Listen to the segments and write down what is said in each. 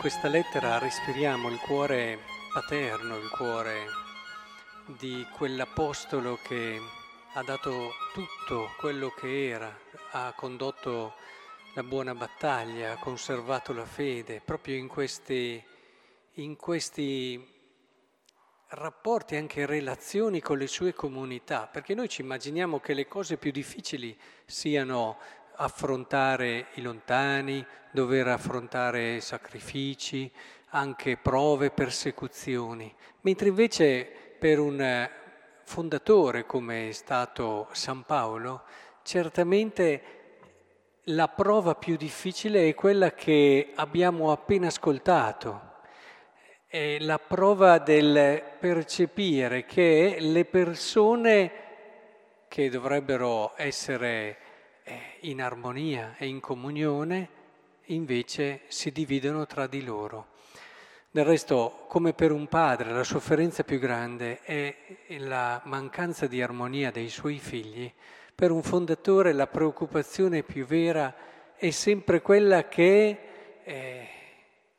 questa lettera respiriamo il cuore paterno, il cuore di quell'apostolo che ha dato tutto quello che era, ha condotto la buona battaglia, ha conservato la fede, proprio in questi, in questi rapporti, anche relazioni con le sue comunità, perché noi ci immaginiamo che le cose più difficili siano affrontare i lontani, dover affrontare sacrifici, anche prove, persecuzioni, mentre invece per un fondatore come è stato San Paolo, certamente la prova più difficile è quella che abbiamo appena ascoltato, è la prova del percepire che le persone che dovrebbero essere in armonia e in comunione, invece si dividono tra di loro. Del resto, come per un padre, la sofferenza più grande è la mancanza di armonia dei suoi figli, per un fondatore la preoccupazione più vera è sempre quella che eh,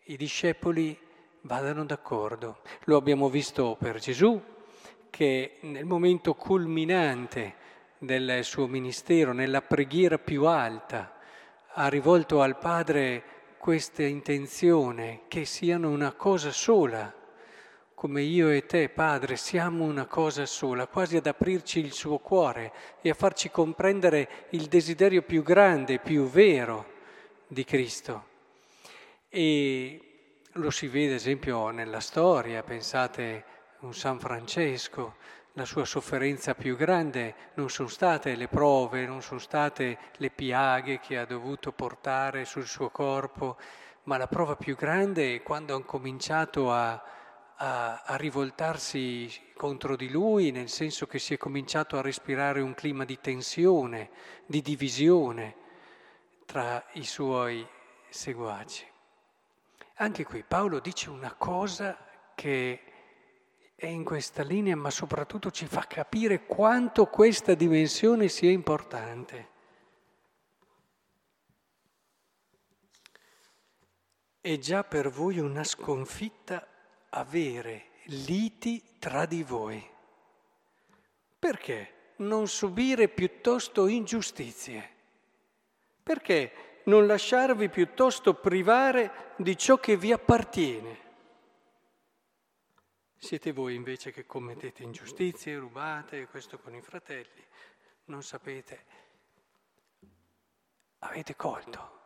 i discepoli vadano d'accordo. Lo abbiamo visto per Gesù, che nel momento culminante del suo ministero, nella preghiera più alta, ha rivolto al Padre questa intenzione che siano una cosa sola, come io e te, Padre, siamo una cosa sola, quasi ad aprirci il suo cuore e a farci comprendere il desiderio più grande, più vero di Cristo. E lo si vede, ad esempio, nella storia, pensate un San Francesco, la sua sofferenza più grande non sono state le prove, non sono state le piaghe che ha dovuto portare sul suo corpo, ma la prova più grande è quando hanno cominciato a, a, a rivoltarsi contro di lui, nel senso che si è cominciato a respirare un clima di tensione, di divisione tra i suoi seguaci. Anche qui Paolo dice una cosa che è in questa linea, ma soprattutto ci fa capire quanto questa dimensione sia importante. È già per voi una sconfitta avere liti tra di voi. Perché non subire piuttosto ingiustizie? Perché non lasciarvi piuttosto privare di ciò che vi appartiene? Siete voi invece che commettete ingiustizie, rubate, questo con i fratelli, non sapete. Avete colto.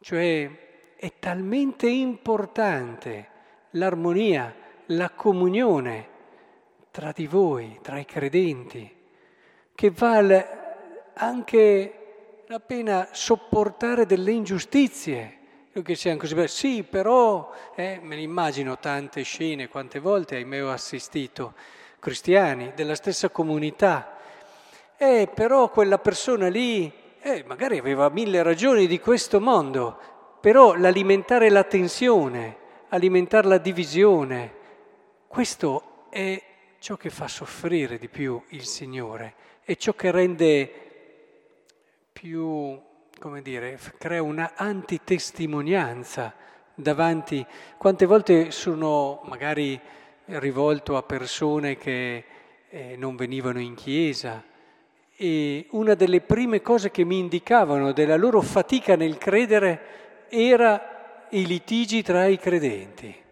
Cioè è talmente importante l'armonia, la comunione tra di voi, tra i credenti, che vale anche la pena sopportare delle ingiustizie che siamo così belli. Sì, però, eh, me ne immagino tante scene, quante volte ahimè ho assistito, cristiani della stessa comunità. Eh, però quella persona lì, eh, magari aveva mille ragioni di questo mondo, però l'alimentare la tensione, alimentare la divisione, questo è ciò che fa soffrire di più il Signore, è ciò che rende più come dire, crea una antitestimonianza davanti. Quante volte sono magari rivolto a persone che eh, non venivano in chiesa e una delle prime cose che mi indicavano della loro fatica nel credere era i litigi tra i credenti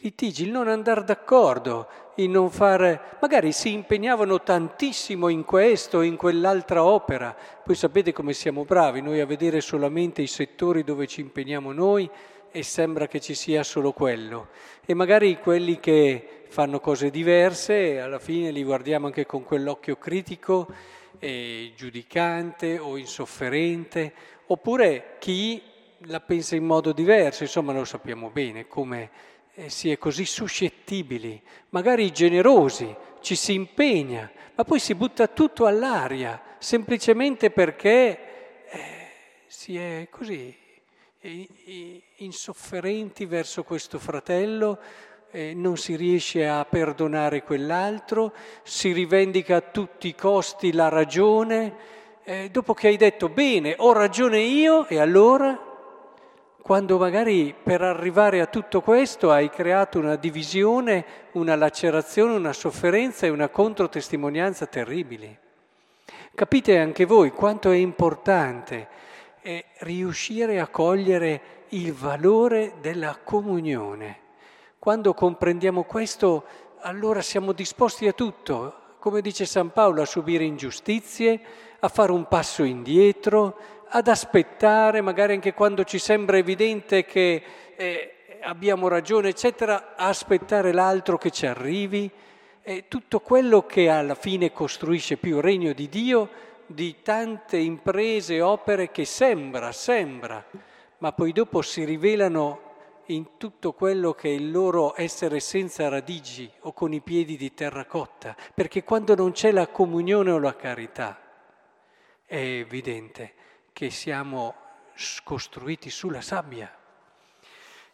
litigi, il non andare d'accordo, il non fare... Magari si impegnavano tantissimo in questo, in quell'altra opera. Poi sapete come siamo bravi noi a vedere solamente i settori dove ci impegniamo noi e sembra che ci sia solo quello. E magari quelli che fanno cose diverse, alla fine li guardiamo anche con quell'occhio critico e giudicante o insofferente, oppure chi la pensa in modo diverso, insomma lo sappiamo bene come eh, si è così suscettibili, magari generosi, ci si impegna, ma poi si butta tutto all'aria, semplicemente perché eh, si è così eh, insofferenti verso questo fratello, eh, non si riesce a perdonare quell'altro, si rivendica a tutti i costi la ragione, eh, dopo che hai detto bene, ho ragione io, e allora quando magari per arrivare a tutto questo hai creato una divisione, una lacerazione, una sofferenza e una controtestimonianza terribili. Capite anche voi quanto è importante eh, riuscire a cogliere il valore della comunione. Quando comprendiamo questo, allora siamo disposti a tutto, come dice San Paolo, a subire ingiustizie, a fare un passo indietro, ad aspettare, magari anche quando ci sembra evidente che eh, abbiamo ragione, eccetera, a aspettare l'altro che ci arrivi. E tutto quello che alla fine costruisce più il regno di Dio di tante imprese e opere che sembra, sembra, ma poi dopo si rivelano in tutto quello che è il loro essere senza radici o con i piedi di terracotta, perché quando non c'è la comunione o la carità, è evidente che siamo costruiti sulla sabbia.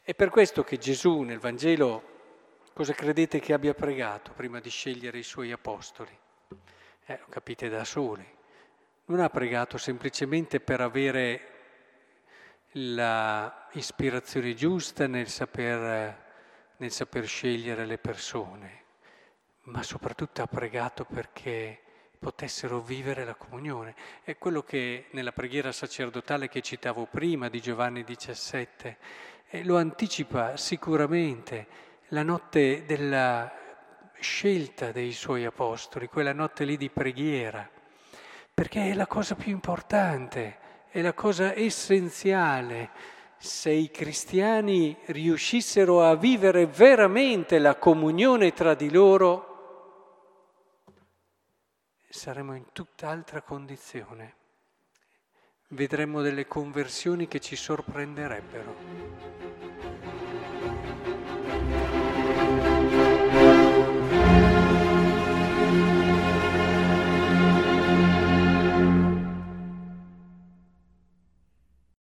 È per questo che Gesù nel Vangelo, cosa credete che abbia pregato prima di scegliere i suoi apostoli? Eh, lo capite da soli. Non ha pregato semplicemente per avere l'ispirazione giusta nel saper, nel saper scegliere le persone, ma soprattutto ha pregato perché potessero vivere la comunione. È quello che nella preghiera sacerdotale che citavo prima di Giovanni 17 eh, lo anticipa sicuramente la notte della scelta dei suoi apostoli, quella notte lì di preghiera, perché è la cosa più importante, è la cosa essenziale. Se i cristiani riuscissero a vivere veramente la comunione tra di loro, saremo in tutt'altra condizione. Vedremo delle conversioni che ci sorprenderebbero.